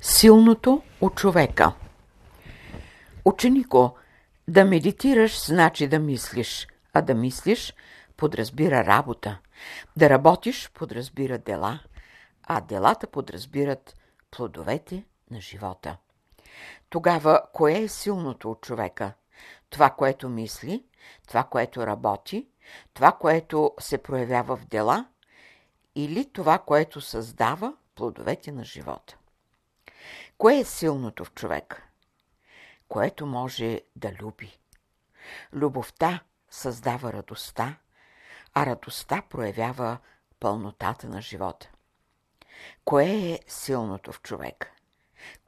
Силното от човека Ученико, да медитираш значи да мислиш, а да мислиш подразбира работа. Да работиш подразбира дела, а делата подразбират плодовете на живота. Тогава, кое е силното от човека? Това, което мисли, това, което работи, това, което се проявява в дела или това, което създава плодовете на живота. Кое е силното в човека? Което може да люби. Любовта създава радостта, а радостта проявява пълнотата на живота. Кое е силното в човека?